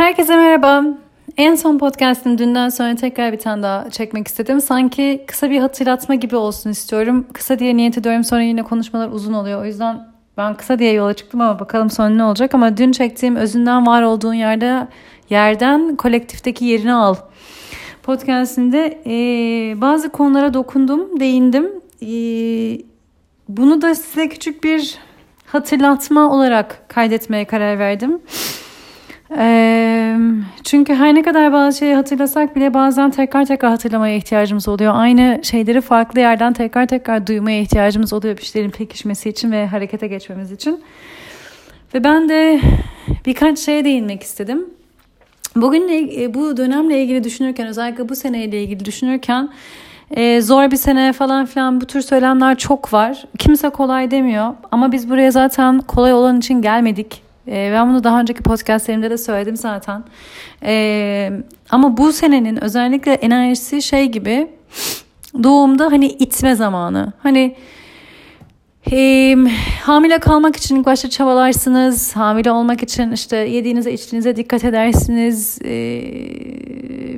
Herkese merhaba. En son podcast'im dünden sonra tekrar bir tane daha çekmek istedim. Sanki kısa bir hatırlatma gibi olsun istiyorum. Kısa diye niyet ediyorum sonra yine konuşmalar uzun oluyor. O yüzden ben kısa diye yola çıktım ama bakalım sonra ne olacak. Ama dün çektiğim özünden var olduğun yerde yerden kolektifteki yerini al. Podcast'inde e, bazı konulara dokundum, değindim. E, bunu da size küçük bir hatırlatma olarak kaydetmeye karar verdim. Çünkü her ne kadar bazı şeyi hatırlasak bile bazen tekrar tekrar hatırlamaya ihtiyacımız oluyor. Aynı şeyleri farklı yerden tekrar tekrar duymaya ihtiyacımız oluyor bir şeylerin pekişmesi için ve harekete geçmemiz için. Ve ben de birkaç şeye değinmek istedim. Bugün e, bu dönemle ilgili düşünürken özellikle bu seneyle ilgili düşünürken e, zor bir sene falan filan bu tür söylemler çok var. Kimse kolay demiyor ama biz buraya zaten kolay olan için gelmedik e, ben bunu daha önceki podcastlerimde de söyledim zaten. E, ama bu senenin özellikle enerjisi şey gibi doğumda hani itme zamanı. Hani hamile kalmak için ilk başta çabalarsınız. Hamile olmak için işte yediğinize içtiğinize dikkat edersiniz. E,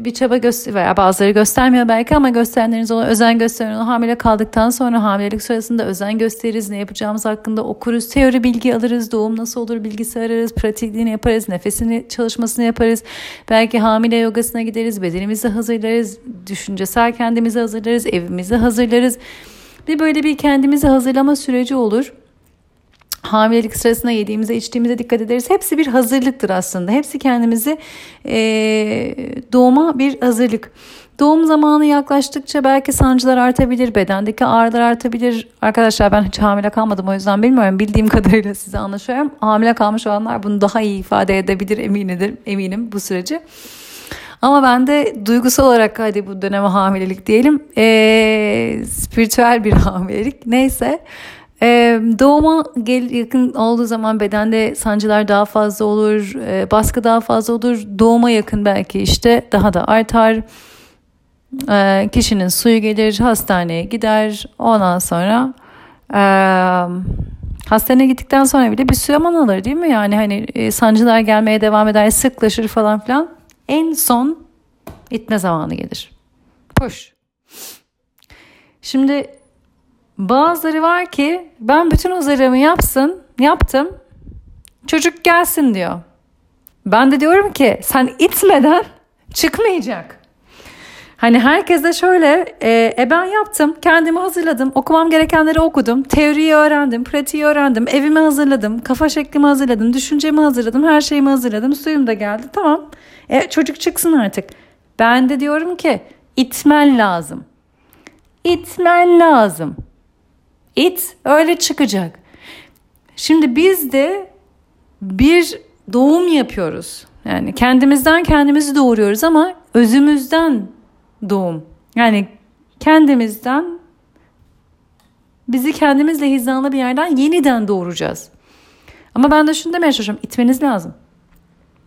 bir çaba göster veya bazıları göstermiyor belki ama gösterenleriniz ona özen gösterin. Hamile kaldıktan sonra hamilelik sırasında özen gösteririz. Ne yapacağımız hakkında okuruz. Teori bilgi alırız. Doğum nasıl olur bilgisi ararız. Pratikliğini yaparız. Nefesini çalışmasını yaparız. Belki hamile yogasına gideriz. Bedenimizi hazırlarız. Düşüncesel kendimizi hazırlarız. Evimizi hazırlarız. Bir böyle bir kendimizi hazırlama süreci olur. Hamilelik sırasında yediğimize içtiğimize dikkat ederiz. Hepsi bir hazırlıktır aslında. Hepsi kendimizi e, doğuma bir hazırlık. Doğum zamanı yaklaştıkça belki sancılar artabilir, bedendeki ağrılar artabilir. Arkadaşlar ben hiç hamile kalmadım o yüzden bilmiyorum. Bildiğim kadarıyla size anlaşıyorum. Hamile kalmış olanlar bunu daha iyi ifade edebilir eminim, eminim bu süreci. Ama ben de duygusal olarak hadi bu döneme hamilelik diyelim. Ee, spiritüel bir hamilelik. Neyse. Ee, doğuma gel, yakın olduğu zaman bedende sancılar daha fazla olur, e, baskı daha fazla olur. Doğuma yakın belki işte daha da artar. E, kişinin suyu gelir, hastaneye gider. Ondan sonra e, hastaneye gittikten sonra bile bir zaman alır değil mi? Yani hani e, sancılar gelmeye devam eder, sıklaşır falan filan. En son itme zamanı gelir. Push. Şimdi bazıları var ki ben bütün hazırlığımı yapsın, yaptım. Çocuk gelsin diyor. Ben de diyorum ki sen itmeden çıkmayacak. Hani herkes şöyle e, e ben yaptım kendimi hazırladım okumam gerekenleri okudum teoriyi öğrendim pratiği öğrendim evimi hazırladım kafa şeklimi hazırladım düşüncemi hazırladım her şeyimi hazırladım suyum da geldi tamam e, çocuk çıksın artık ben de diyorum ki itmen lazım itmen lazım it öyle çıkacak şimdi biz de bir doğum yapıyoruz yani kendimizden kendimizi doğuruyoruz ama özümüzden doğum. Yani kendimizden bizi kendimizle hizalı bir yerden yeniden doğuracağız. Ama ben de şunu demeye çalışıyorum. İtmeniz lazım.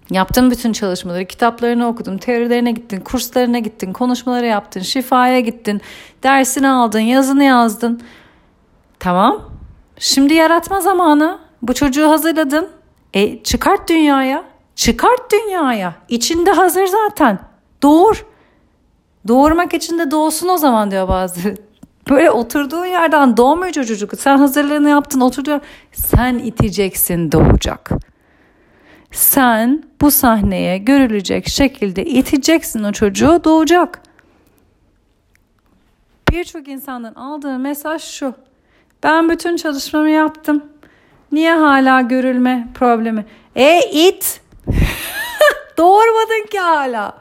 Yaptın bütün çalışmaları, kitaplarını okudun, teorilerine gittin, kurslarına gittin, konuşmaları yaptın, şifaya gittin, dersini aldın, yazını yazdın. Tamam. Şimdi yaratma zamanı. Bu çocuğu hazırladın. E çıkart dünyaya. Çıkart dünyaya. İçinde hazır zaten. Doğur. Doğurmak için de doğsun o zaman diyor bazı. Böyle oturduğun yerden doğmuyor çocuk. Sen hazırlığını yaptın oturuyor. Sen iteceksin doğacak. Sen bu sahneye görülecek şekilde iteceksin o çocuğu doğacak. Birçok insandan aldığı mesaj şu. Ben bütün çalışmamı yaptım. Niye hala görülme problemi? E it. Doğurmadın ki hala.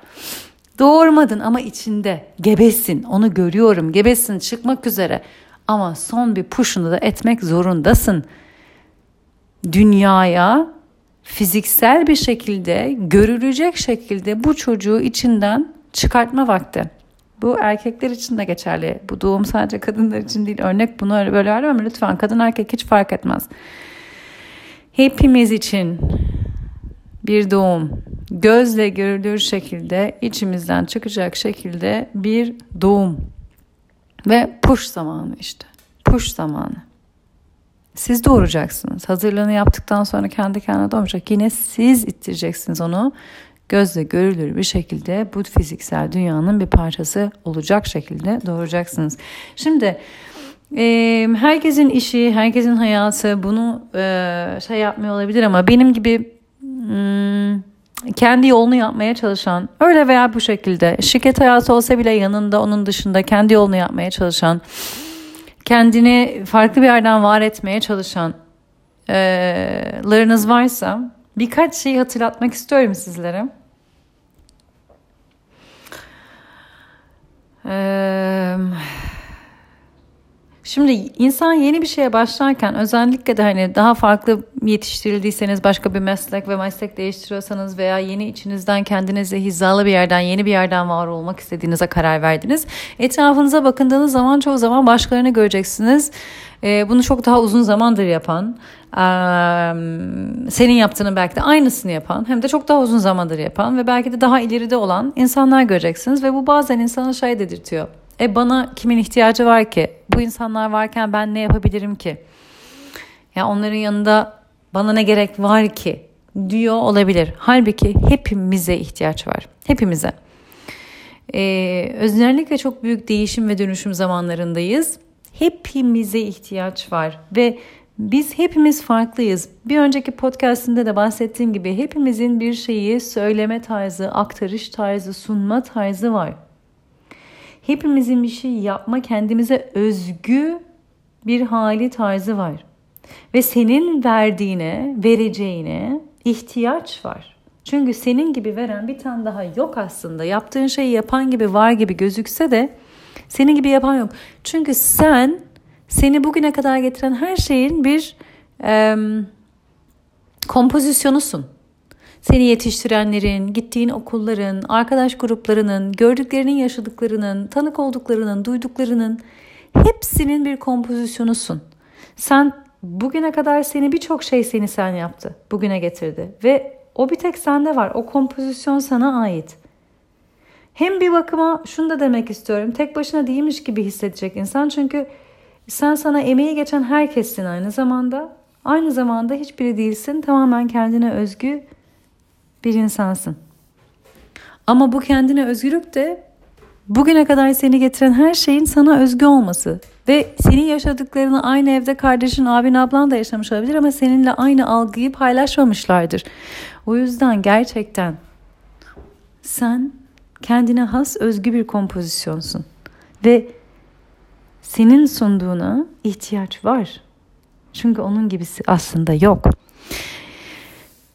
Doğurmadın ama içinde gebesin onu görüyorum gebesin çıkmak üzere ama son bir puşunu da etmek zorundasın. Dünyaya fiziksel bir şekilde görülecek şekilde bu çocuğu içinden çıkartma vakti. Bu erkekler için de geçerli. Bu doğum sadece kadınlar için değil. Örnek bunu öyle böyle vermem lütfen kadın erkek hiç fark etmez. Hepimiz için bir doğum gözle görülür şekilde içimizden çıkacak şekilde bir doğum ve push zamanı işte push zamanı. Siz doğuracaksınız. Hazırlığını yaptıktan sonra kendi kendine doğmayacak. Yine siz ittireceksiniz onu. gözle görülür bir şekilde bu fiziksel dünyanın bir parçası olacak şekilde doğuracaksınız. Şimdi e, herkesin işi, herkesin hayatı bunu e, şey yapmıyor olabilir ama benim gibi hmm, kendi yolunu yapmaya çalışan, öyle veya bu şekilde şirket hayatı olsa bile yanında onun dışında kendi yolunu yapmaya çalışan, kendini farklı bir yerden var etmeye çalışan e, larınız varsa birkaç şeyi hatırlatmak istiyorum sizlere. Eee Şimdi insan yeni bir şeye başlarken özellikle de hani daha farklı yetiştirildiyseniz başka bir meslek ve meslek değiştiriyorsanız veya yeni içinizden kendinize hizalı bir yerden yeni bir yerden var olmak istediğinize karar verdiniz. Etrafınıza bakındığınız zaman çoğu zaman başkalarını göreceksiniz. Ee, bunu çok daha uzun zamandır yapan, senin yaptığının belki de aynısını yapan, hem de çok daha uzun zamandır yapan ve belki de daha ileride olan insanlar göreceksiniz ve bu bazen insana şey dedirtiyor e bana kimin ihtiyacı var ki? Bu insanlar varken ben ne yapabilirim ki? Ya onların yanında bana ne gerek var ki? diyor olabilir. Halbuki hepimize ihtiyaç var. Hepimize. Ee, özellikle çok büyük değişim ve dönüşüm zamanlarındayız. Hepimize ihtiyaç var ve biz hepimiz farklıyız. Bir önceki podcastinde de bahsettiğim gibi hepimizin bir şeyi söyleme tarzı, aktarış tarzı, sunma tarzı var. Hepimizin bir şey yapma kendimize özgü bir hali tarzı var. Ve senin verdiğine, vereceğine ihtiyaç var. Çünkü senin gibi veren bir tane daha yok aslında. Yaptığın şeyi yapan gibi var gibi gözükse de senin gibi yapan yok. Çünkü sen seni bugüne kadar getiren her şeyin bir e, kompozisyonusun seni yetiştirenlerin, gittiğin okulların, arkadaş gruplarının, gördüklerinin, yaşadıklarının, tanık olduklarının, duyduklarının hepsinin bir kompozisyonusun. Sen bugüne kadar seni birçok şey seni sen yaptı, bugüne getirdi ve o bir tek sende var. O kompozisyon sana ait. Hem bir bakıma şunu da demek istiyorum. Tek başına değilmiş gibi hissedecek insan. Çünkü sen sana emeği geçen herkessin aynı zamanda. Aynı zamanda hiçbiri değilsin. Tamamen kendine özgü bir insansın. Ama bu kendine özgürlük de bugüne kadar seni getiren her şeyin sana özgü olması ve senin yaşadıklarını aynı evde kardeşin, abin, ablan da yaşamış olabilir ama seninle aynı algıyı paylaşmamışlardır. O yüzden gerçekten sen kendine has özgü bir kompozisyonsun ve senin sunduğuna ihtiyaç var. Çünkü onun gibisi aslında yok.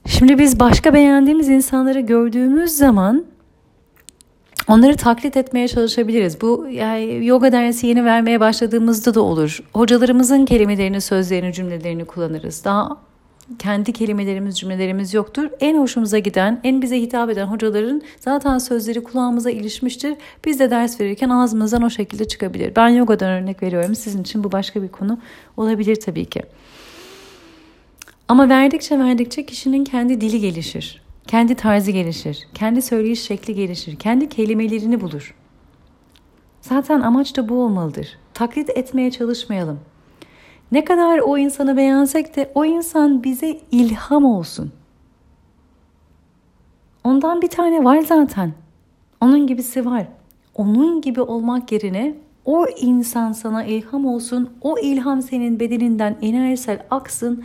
Şimdi biz başka beğendiğimiz insanları gördüğümüz zaman onları taklit etmeye çalışabiliriz. Bu yani yoga dersi yeni vermeye başladığımızda da olur. Hocalarımızın kelimelerini, sözlerini, cümlelerini kullanırız. Daha kendi kelimelerimiz, cümlelerimiz yoktur. En hoşumuza giden, en bize hitap eden hocaların zaten sözleri kulağımıza ilişmiştir. Biz de ders verirken ağzımızdan o şekilde çıkabilir. Ben yogadan örnek veriyorum. Sizin için bu başka bir konu olabilir tabii ki. Ama verdikçe verdikçe kişinin kendi dili gelişir. Kendi tarzı gelişir. Kendi söyleyiş şekli gelişir. Kendi kelimelerini bulur. Zaten amaç da bu olmalıdır. Taklit etmeye çalışmayalım. Ne kadar o insanı beğensek de o insan bize ilham olsun. Ondan bir tane var zaten. Onun gibisi var. Onun gibi olmak yerine o insan sana ilham olsun. O ilham senin bedeninden enerjisel aksın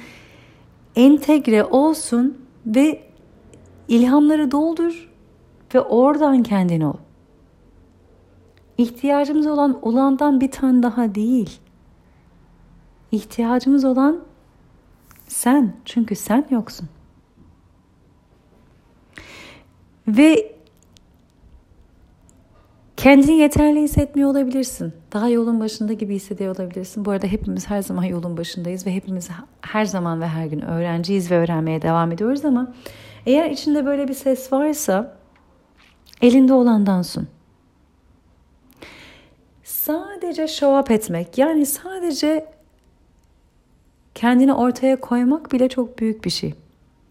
entegre olsun ve ilhamları doldur ve oradan kendin ol. İhtiyacımız olan olandan bir tane daha değil. İhtiyacımız olan sen. Çünkü sen yoksun. Ve Kendini yeterli hissetmiyor olabilirsin. Daha yolun başında gibi hissediyor olabilirsin. Bu arada hepimiz her zaman yolun başındayız ve hepimiz her zaman ve her gün öğrenciyiz ve öğrenmeye devam ediyoruz ama eğer içinde böyle bir ses varsa elinde olandan sun. Sadece show up etmek yani sadece kendini ortaya koymak bile çok büyük bir şey.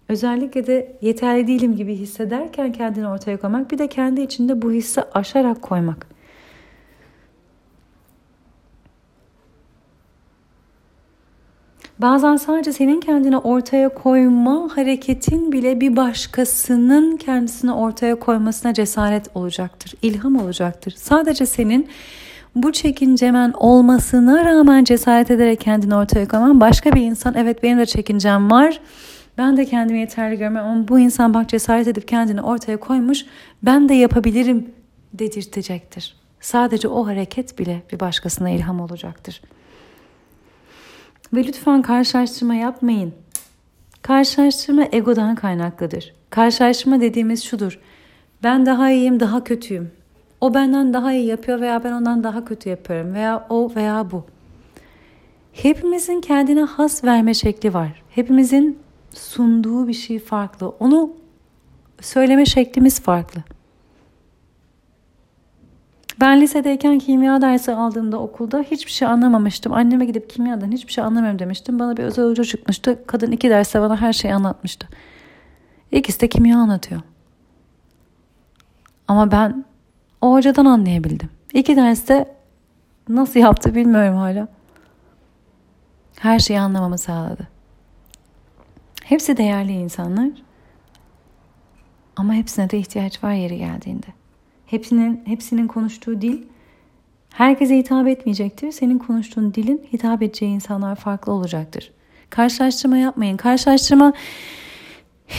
Özellikle de yeterli değilim gibi hissederken kendini ortaya koymak bir de kendi içinde bu hissi aşarak koymak. Bazen sadece senin kendini ortaya koyma hareketin bile bir başkasının kendisini ortaya koymasına cesaret olacaktır, ilham olacaktır. Sadece senin bu çekincemen olmasına rağmen cesaret ederek kendini ortaya koyman başka bir insan evet benim de çekincem var. Ben de kendimi yeterli görmem ama bu insan bak cesaret edip kendini ortaya koymuş ben de yapabilirim dedirtecektir. Sadece o hareket bile bir başkasına ilham olacaktır. Ve lütfen karşılaştırma yapmayın. Karşılaştırma egodan kaynaklıdır. Karşılaştırma dediğimiz şudur. Ben daha iyiyim, daha kötüyüm. O benden daha iyi yapıyor veya ben ondan daha kötü yapıyorum veya o veya bu. Hepimizin kendine has verme şekli var. Hepimizin sunduğu bir şey farklı. Onu söyleme şeklimiz farklı. Ben lisedeyken kimya dersi aldığımda okulda hiçbir şey anlamamıştım. Anneme gidip kimyadan hiçbir şey anlamıyorum demiştim. Bana bir özel hoca çıkmıştı. Kadın iki derste bana her şeyi anlatmıştı. İkisi de kimya anlatıyor. Ama ben o hocadan anlayabildim. İki derste nasıl yaptı bilmiyorum hala. Her şeyi anlamamı sağladı. Hepsi değerli insanlar. Ama hepsine de ihtiyaç var yeri geldiğinde. Hepsinin hepsinin konuştuğu dil herkese hitap etmeyecektir. Senin konuştuğun dilin hitap edeceği insanlar farklı olacaktır. Karşılaştırma yapmayın. Karşılaştırma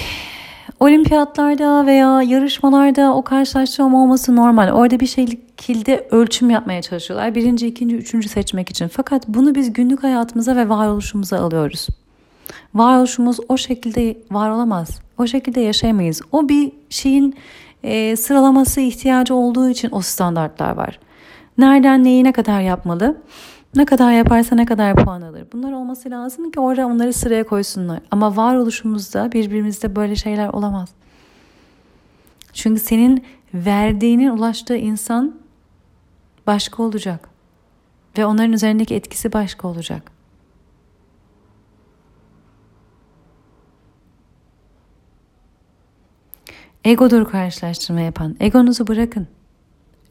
olimpiyatlarda veya yarışmalarda o karşılaştırma olması normal. Orada bir şekilde ölçüm yapmaya çalışıyorlar. Birinci, ikinci, üçüncü seçmek için. Fakat bunu biz günlük hayatımıza ve varoluşumuza alıyoruz. Varoluşumuz o şekilde var olamaz. O şekilde yaşayamayız. O bir şeyin e, sıralaması ihtiyacı olduğu için o standartlar var. Nereden neyi ne kadar yapmalı? Ne kadar yaparsa ne kadar puan alır. Bunlar olması lazım ki orada onları sıraya koysunlar. Ama varoluşumuzda birbirimizde böyle şeyler olamaz. Çünkü senin verdiğinin ulaştığı insan başka olacak. Ve onların üzerindeki etkisi başka olacak. Egodur karşılaştırma yapan. Egonuzu bırakın.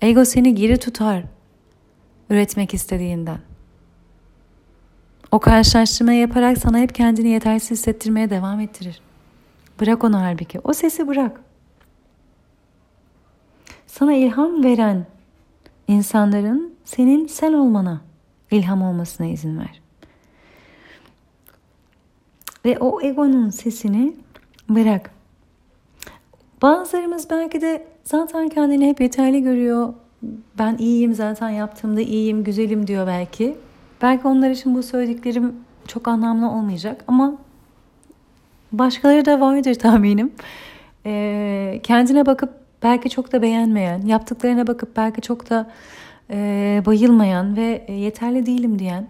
Ego seni geri tutar üretmek istediğinden. O karşılaştırmayı yaparak sana hep kendini yetersiz hissettirmeye devam ettirir. Bırak onu halbuki. O sesi bırak. Sana ilham veren insanların senin sen olmana ilham olmasına izin ver. Ve o egonun sesini bırak. Bazılarımız belki de zaten kendini hep yeterli görüyor. Ben iyiyim zaten yaptığımda iyiyim, güzelim diyor belki. Belki onlar için bu söylediklerim çok anlamlı olmayacak ama başkaları da vardır tahminim. Ee, kendine bakıp belki çok da beğenmeyen, yaptıklarına bakıp belki çok da e, bayılmayan ve yeterli değilim diyen.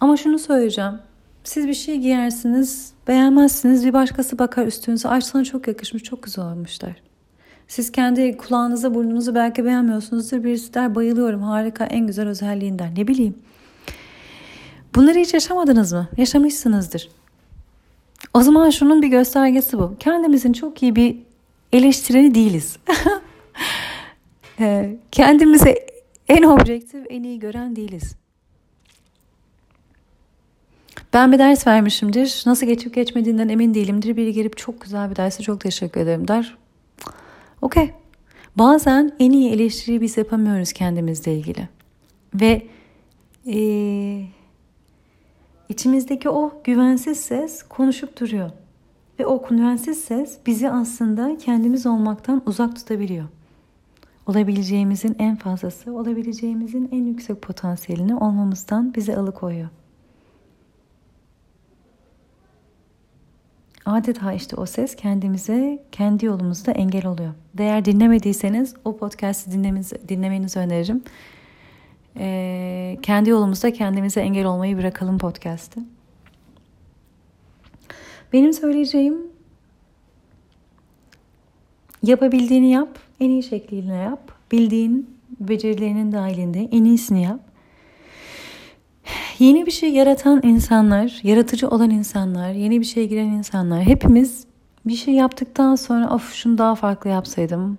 Ama şunu söyleyeceğim. Siz bir şey giyersiniz, beğenmezsiniz. Bir başkası bakar üstünüze. Ay sana çok yakışmış, çok güzel olmuşlar. Siz kendi kulağınızı, burnunuzu belki beğenmiyorsunuzdur. Birisi der bayılıyorum, harika, en güzel özelliğinden. Ne bileyim. Bunları hiç yaşamadınız mı? Yaşamışsınızdır. O zaman şunun bir göstergesi bu. Kendimizin çok iyi bir eleştireni değiliz. Ee, kendimizi en objektif, en iyi gören değiliz. Ben bir ders vermişimdir. Nasıl geçip geçmediğinden emin değilimdir. Biri gelip çok güzel bir derse çok teşekkür ederim der. Okey. Bazen en iyi eleştiriyi biz yapamıyoruz kendimizle ilgili. Ve ee, içimizdeki o güvensiz ses konuşup duruyor. Ve o güvensiz ses bizi aslında kendimiz olmaktan uzak tutabiliyor. Olabileceğimizin en fazlası, olabileceğimizin en yüksek potansiyelini olmamızdan bizi alıkoyuyor. Adeta işte o ses kendimize, kendi yolumuzda engel oluyor. Değer dinlemediyseniz o podcast'i dinlemenizi, dinlemenizi öneririm. Ee, kendi yolumuzda kendimize engel olmayı bırakalım podcast'i. Benim söyleyeceğim yapabildiğini yap, en iyi şekliyle yap. Bildiğin becerilerinin dahilinde en iyisini yap. Yeni bir şey yaratan insanlar, yaratıcı olan insanlar, yeni bir şeye giren insanlar hepimiz bir şey yaptıktan sonra of şunu daha farklı yapsaydım.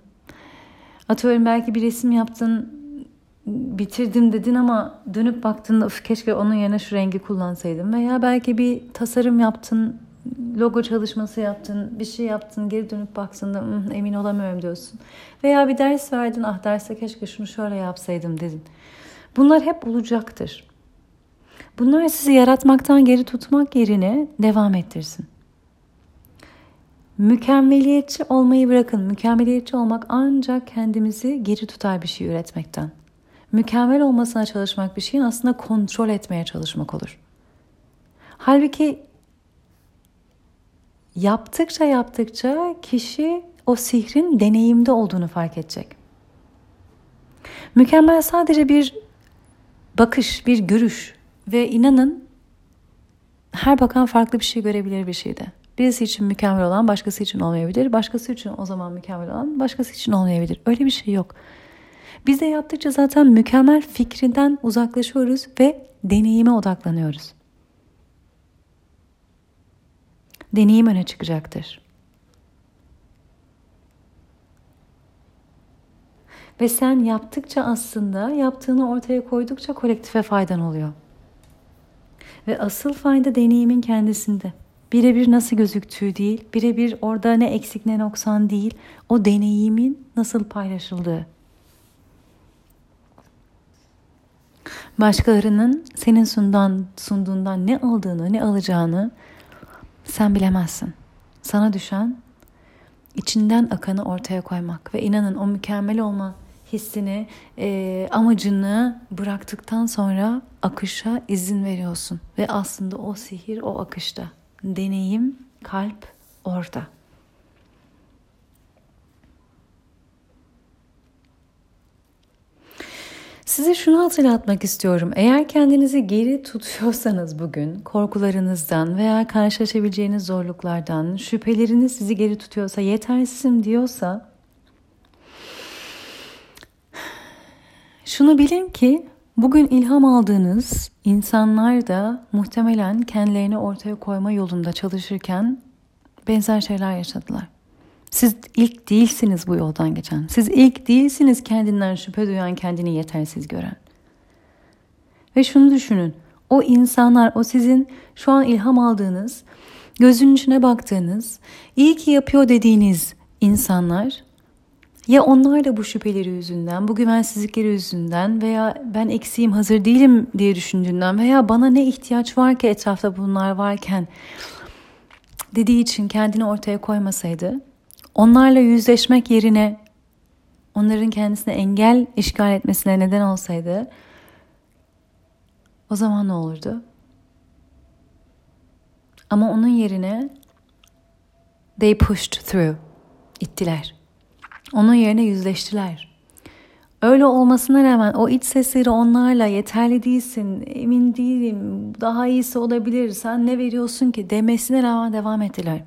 Atıyorum belki bir resim yaptın bitirdim dedin ama dönüp baktığında keşke onun yerine şu rengi kullansaydım veya belki bir tasarım yaptın logo çalışması yaptın, bir şey yaptın, geri dönüp baktığında emin olamıyorum diyorsun. Veya bir ders verdin, ah derste keşke şunu şöyle yapsaydım dedin. Bunlar hep olacaktır. Bunlar sizi yaratmaktan geri tutmak yerine devam ettirsin. Mükemmeliyetçi olmayı bırakın. Mükemmeliyetçi olmak ancak kendimizi geri tutar bir şey üretmekten. Mükemmel olmasına çalışmak bir şeyin aslında kontrol etmeye çalışmak olur. Halbuki yaptıkça yaptıkça kişi o sihrin deneyimde olduğunu fark edecek. Mükemmel sadece bir bakış, bir görüş ve inanın her bakan farklı bir şey görebilir bir şeyde. Birisi için mükemmel olan başkası için olmayabilir. Başkası için o zaman mükemmel olan başkası için olmayabilir. Öyle bir şey yok. Biz de yaptıkça zaten mükemmel fikrinden uzaklaşıyoruz ve deneyime odaklanıyoruz. deneyim öne çıkacaktır. Ve sen yaptıkça aslında yaptığını ortaya koydukça kolektife faydan oluyor. Ve asıl fayda deneyimin kendisinde. Birebir nasıl gözüktüğü değil, birebir orada ne eksik ne noksan değil, o deneyimin nasıl paylaşıldığı. Başkalarının senin sundan, sunduğundan ne aldığını, ne alacağını sen bilemezsin. Sana düşen içinden akanı ortaya koymak ve inanın o mükemmel olma hissini, e, amacını bıraktıktan sonra akışa izin veriyorsun ve aslında o sihir o akışta. Deneyim, kalp orada. Size şunu hatırlatmak istiyorum. Eğer kendinizi geri tutuyorsanız bugün korkularınızdan veya karşılaşabileceğiniz zorluklardan, şüpheleriniz sizi geri tutuyorsa, yetersizim diyorsa şunu bilin ki bugün ilham aldığınız insanlar da muhtemelen kendilerini ortaya koyma yolunda çalışırken benzer şeyler yaşadılar. Siz ilk değilsiniz bu yoldan geçen. Siz ilk değilsiniz kendinden şüphe duyan, kendini yetersiz gören. Ve şunu düşünün. O insanlar, o sizin şu an ilham aldığınız, gözünün içine baktığınız, iyi ki yapıyor dediğiniz insanlar ya onlar da bu şüpheleri yüzünden, bu güvensizlikleri yüzünden veya ben eksiğim hazır değilim diye düşündüğünden veya bana ne ihtiyaç var ki etrafta bunlar varken dediği için kendini ortaya koymasaydı onlarla yüzleşmek yerine onların kendisine engel işgal etmesine neden olsaydı o zaman ne olurdu? Ama onun yerine they pushed through. ittiler. Onun yerine yüzleştiler. Öyle olmasına rağmen o iç sesleri onlarla yeterli değilsin, emin değilim, daha iyisi olabilir, sen ne veriyorsun ki demesine rağmen devam ettiler.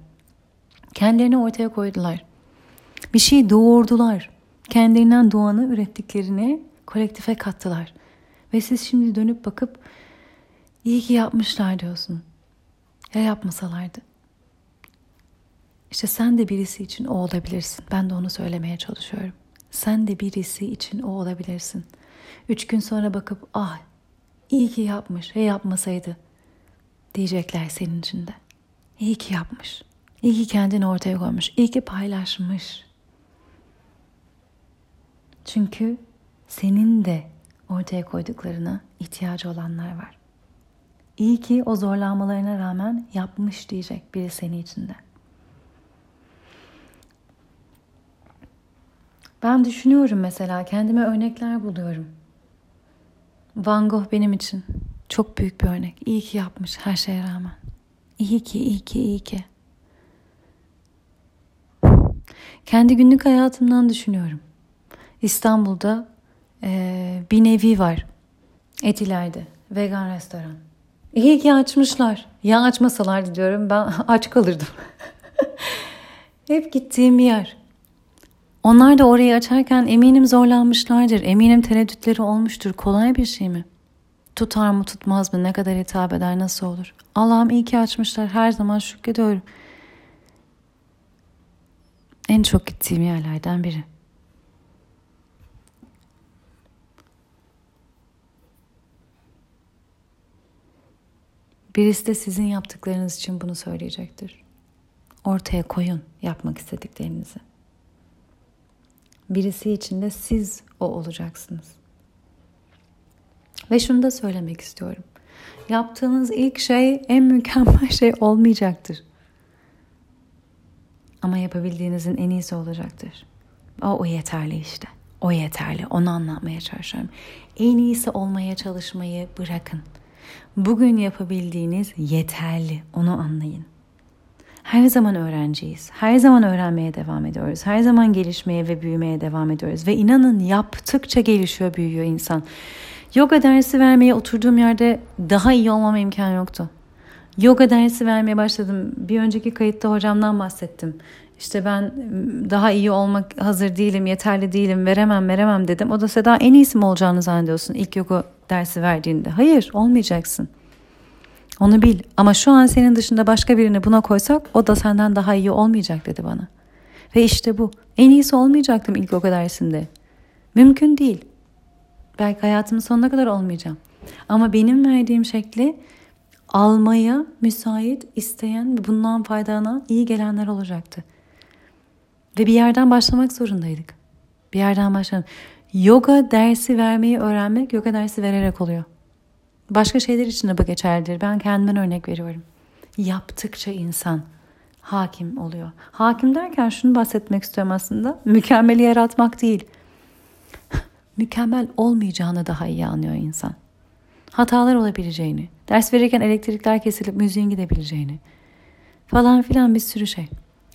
Kendilerini ortaya koydular. Bir şey doğurdular. Kendilerinden doğanı ürettiklerini kolektife kattılar. Ve siz şimdi dönüp bakıp iyi ki yapmışlar diyorsun. Ya yapmasalardı? İşte sen de birisi için o olabilirsin. Ben de onu söylemeye çalışıyorum. Sen de birisi için o olabilirsin. Üç gün sonra bakıp ah iyi ki yapmış ya yapmasaydı diyecekler senin için de. İyi ki yapmış. İyi ki kendini ortaya koymuş. İyi ki paylaşmış. Çünkü senin de ortaya koyduklarına ihtiyacı olanlar var. İyi ki o zorlanmalarına rağmen yapmış diyecek biri senin içinde. Ben düşünüyorum mesela kendime örnekler buluyorum. Van Gogh benim için çok büyük bir örnek. İyi ki yapmış her şeye rağmen. İyi ki, iyi ki, iyi ki. Kendi günlük hayatımdan düşünüyorum. İstanbul'da e, bir nevi var. Etiler'de. Vegan restoran. İyi ki açmışlar. Ya açmasalardı diyorum ben aç kalırdım. Hep gittiğim bir yer. Onlar da orayı açarken eminim zorlanmışlardır, eminim tereddütleri olmuştur. Kolay bir şey mi? Tutar mı tutmaz mı, ne kadar hitap eder, nasıl olur? Allah'ım iyi ki açmışlar, her zaman şükrediyorum. En çok gittiğim yerlerden biri. Birisi de sizin yaptıklarınız için bunu söyleyecektir. Ortaya koyun yapmak istediklerinizi. Birisi için de siz o olacaksınız. Ve şunu da söylemek istiyorum. Yaptığınız ilk şey en mükemmel şey olmayacaktır. Ama yapabildiğinizin en iyisi olacaktır. O, o yeterli işte. O yeterli. Onu anlatmaya çalışıyorum. En iyisi olmaya çalışmayı bırakın. Bugün yapabildiğiniz yeterli. Onu anlayın. Her zaman öğrenciyiz. Her zaman öğrenmeye devam ediyoruz. Her zaman gelişmeye ve büyümeye devam ediyoruz. Ve inanın yaptıkça gelişiyor, büyüyor insan. Yoga dersi vermeye oturduğum yerde daha iyi olmama imkan yoktu. Yoga dersi vermeye başladım. Bir önceki kayıtta hocamdan bahsettim. İşte ben ıı, daha iyi olmak hazır değilim, yeterli değilim, veremem, veremem dedim. O da Seda en iyisi mi olacağını zannediyorsun ilk yoga dersi verdiğinde? Hayır, olmayacaksın. Onu bil ama şu an senin dışında başka birini buna koysak o da senden daha iyi olmayacak dedi bana. Ve işte bu. En iyisi olmayacaktım ilk yoga dersinde. Mümkün değil. Belki hayatımın sonuna kadar olmayacağım. Ama benim verdiğim şekli almaya müsait, isteyen ve bundan faydalanan iyi gelenler olacaktı. Ve bir yerden başlamak zorundaydık. Bir yerden başlamak. Yoga dersi vermeyi öğrenmek yoga dersi vererek oluyor. Başka şeyler için de bu geçerlidir. Ben kendimden örnek veriyorum. Yaptıkça insan hakim oluyor. Hakim derken şunu bahsetmek istiyorum aslında. Mükemmeli yaratmak değil. Mükemmel olmayacağını daha iyi anlıyor insan. Hatalar olabileceğini, ders verirken elektrikler kesilip müziğin gidebileceğini falan filan bir sürü şey.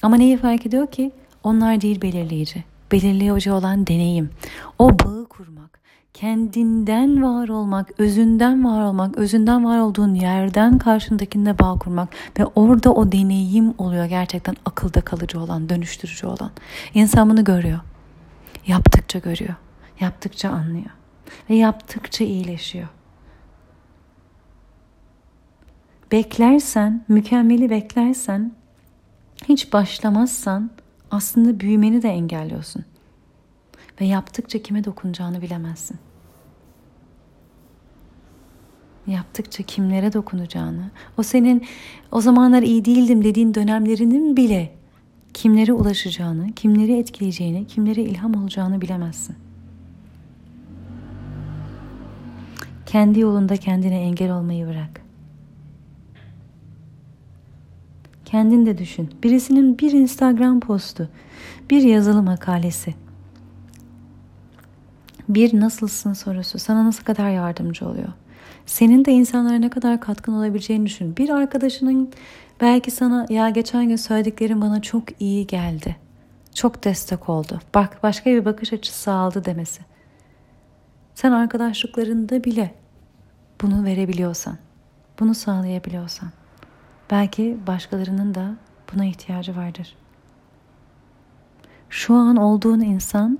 Ama neyi fark ediyor ki? Onlar değil belirleyici. Belirleyici olan deneyim. O bağı kurmak, kendinden var olmak, özünden var olmak, özünden var olduğun yerden karşındakinde bağ kurmak ve orada o deneyim oluyor gerçekten akılda kalıcı olan, dönüştürücü olan. İnsan bunu görüyor. Yaptıkça görüyor. Yaptıkça anlıyor. Ve yaptıkça iyileşiyor. Beklersen, mükemmeli beklersen, hiç başlamazsan aslında büyümeni de engelliyorsun. Ve yaptıkça kime dokunacağını bilemezsin. Yaptıkça kimlere dokunacağını, o senin o zamanlar iyi değildim dediğin dönemlerinin bile kimlere ulaşacağını, kimleri etkileyeceğini, kimlere ilham olacağını bilemezsin. Kendi yolunda kendine engel olmayı bırak. Kendin de düşün. Birisinin bir Instagram postu, bir yazılı makalesi, bir nasılsın sorusu sana nasıl kadar yardımcı oluyor? Senin de insanlara ne kadar katkın olabileceğini düşün. Bir arkadaşının belki sana ya geçen gün söylediklerin bana çok iyi geldi. Çok destek oldu. Bak başka bir bakış açısı sağladı demesi. Sen arkadaşlıklarında bile bunu verebiliyorsan, bunu sağlayabiliyorsan belki başkalarının da buna ihtiyacı vardır. Şu an olduğun insan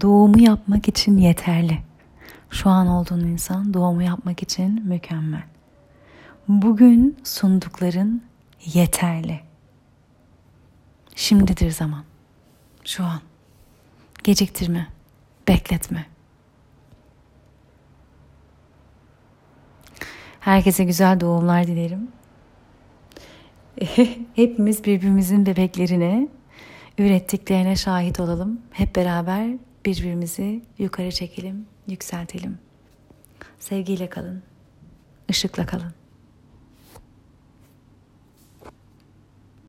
doğumu yapmak için yeterli. Şu an olduğun insan doğumu yapmak için mükemmel. Bugün sundukların yeterli. Şimdidir zaman. Şu an. Geciktirme, bekletme. Herkese güzel doğumlar dilerim. Hepimiz birbirimizin bebeklerine, ürettiklerine şahit olalım. Hep beraber birbirimizi yukarı çekelim, yükseltelim. Sevgiyle kalın, ışıkla kalın.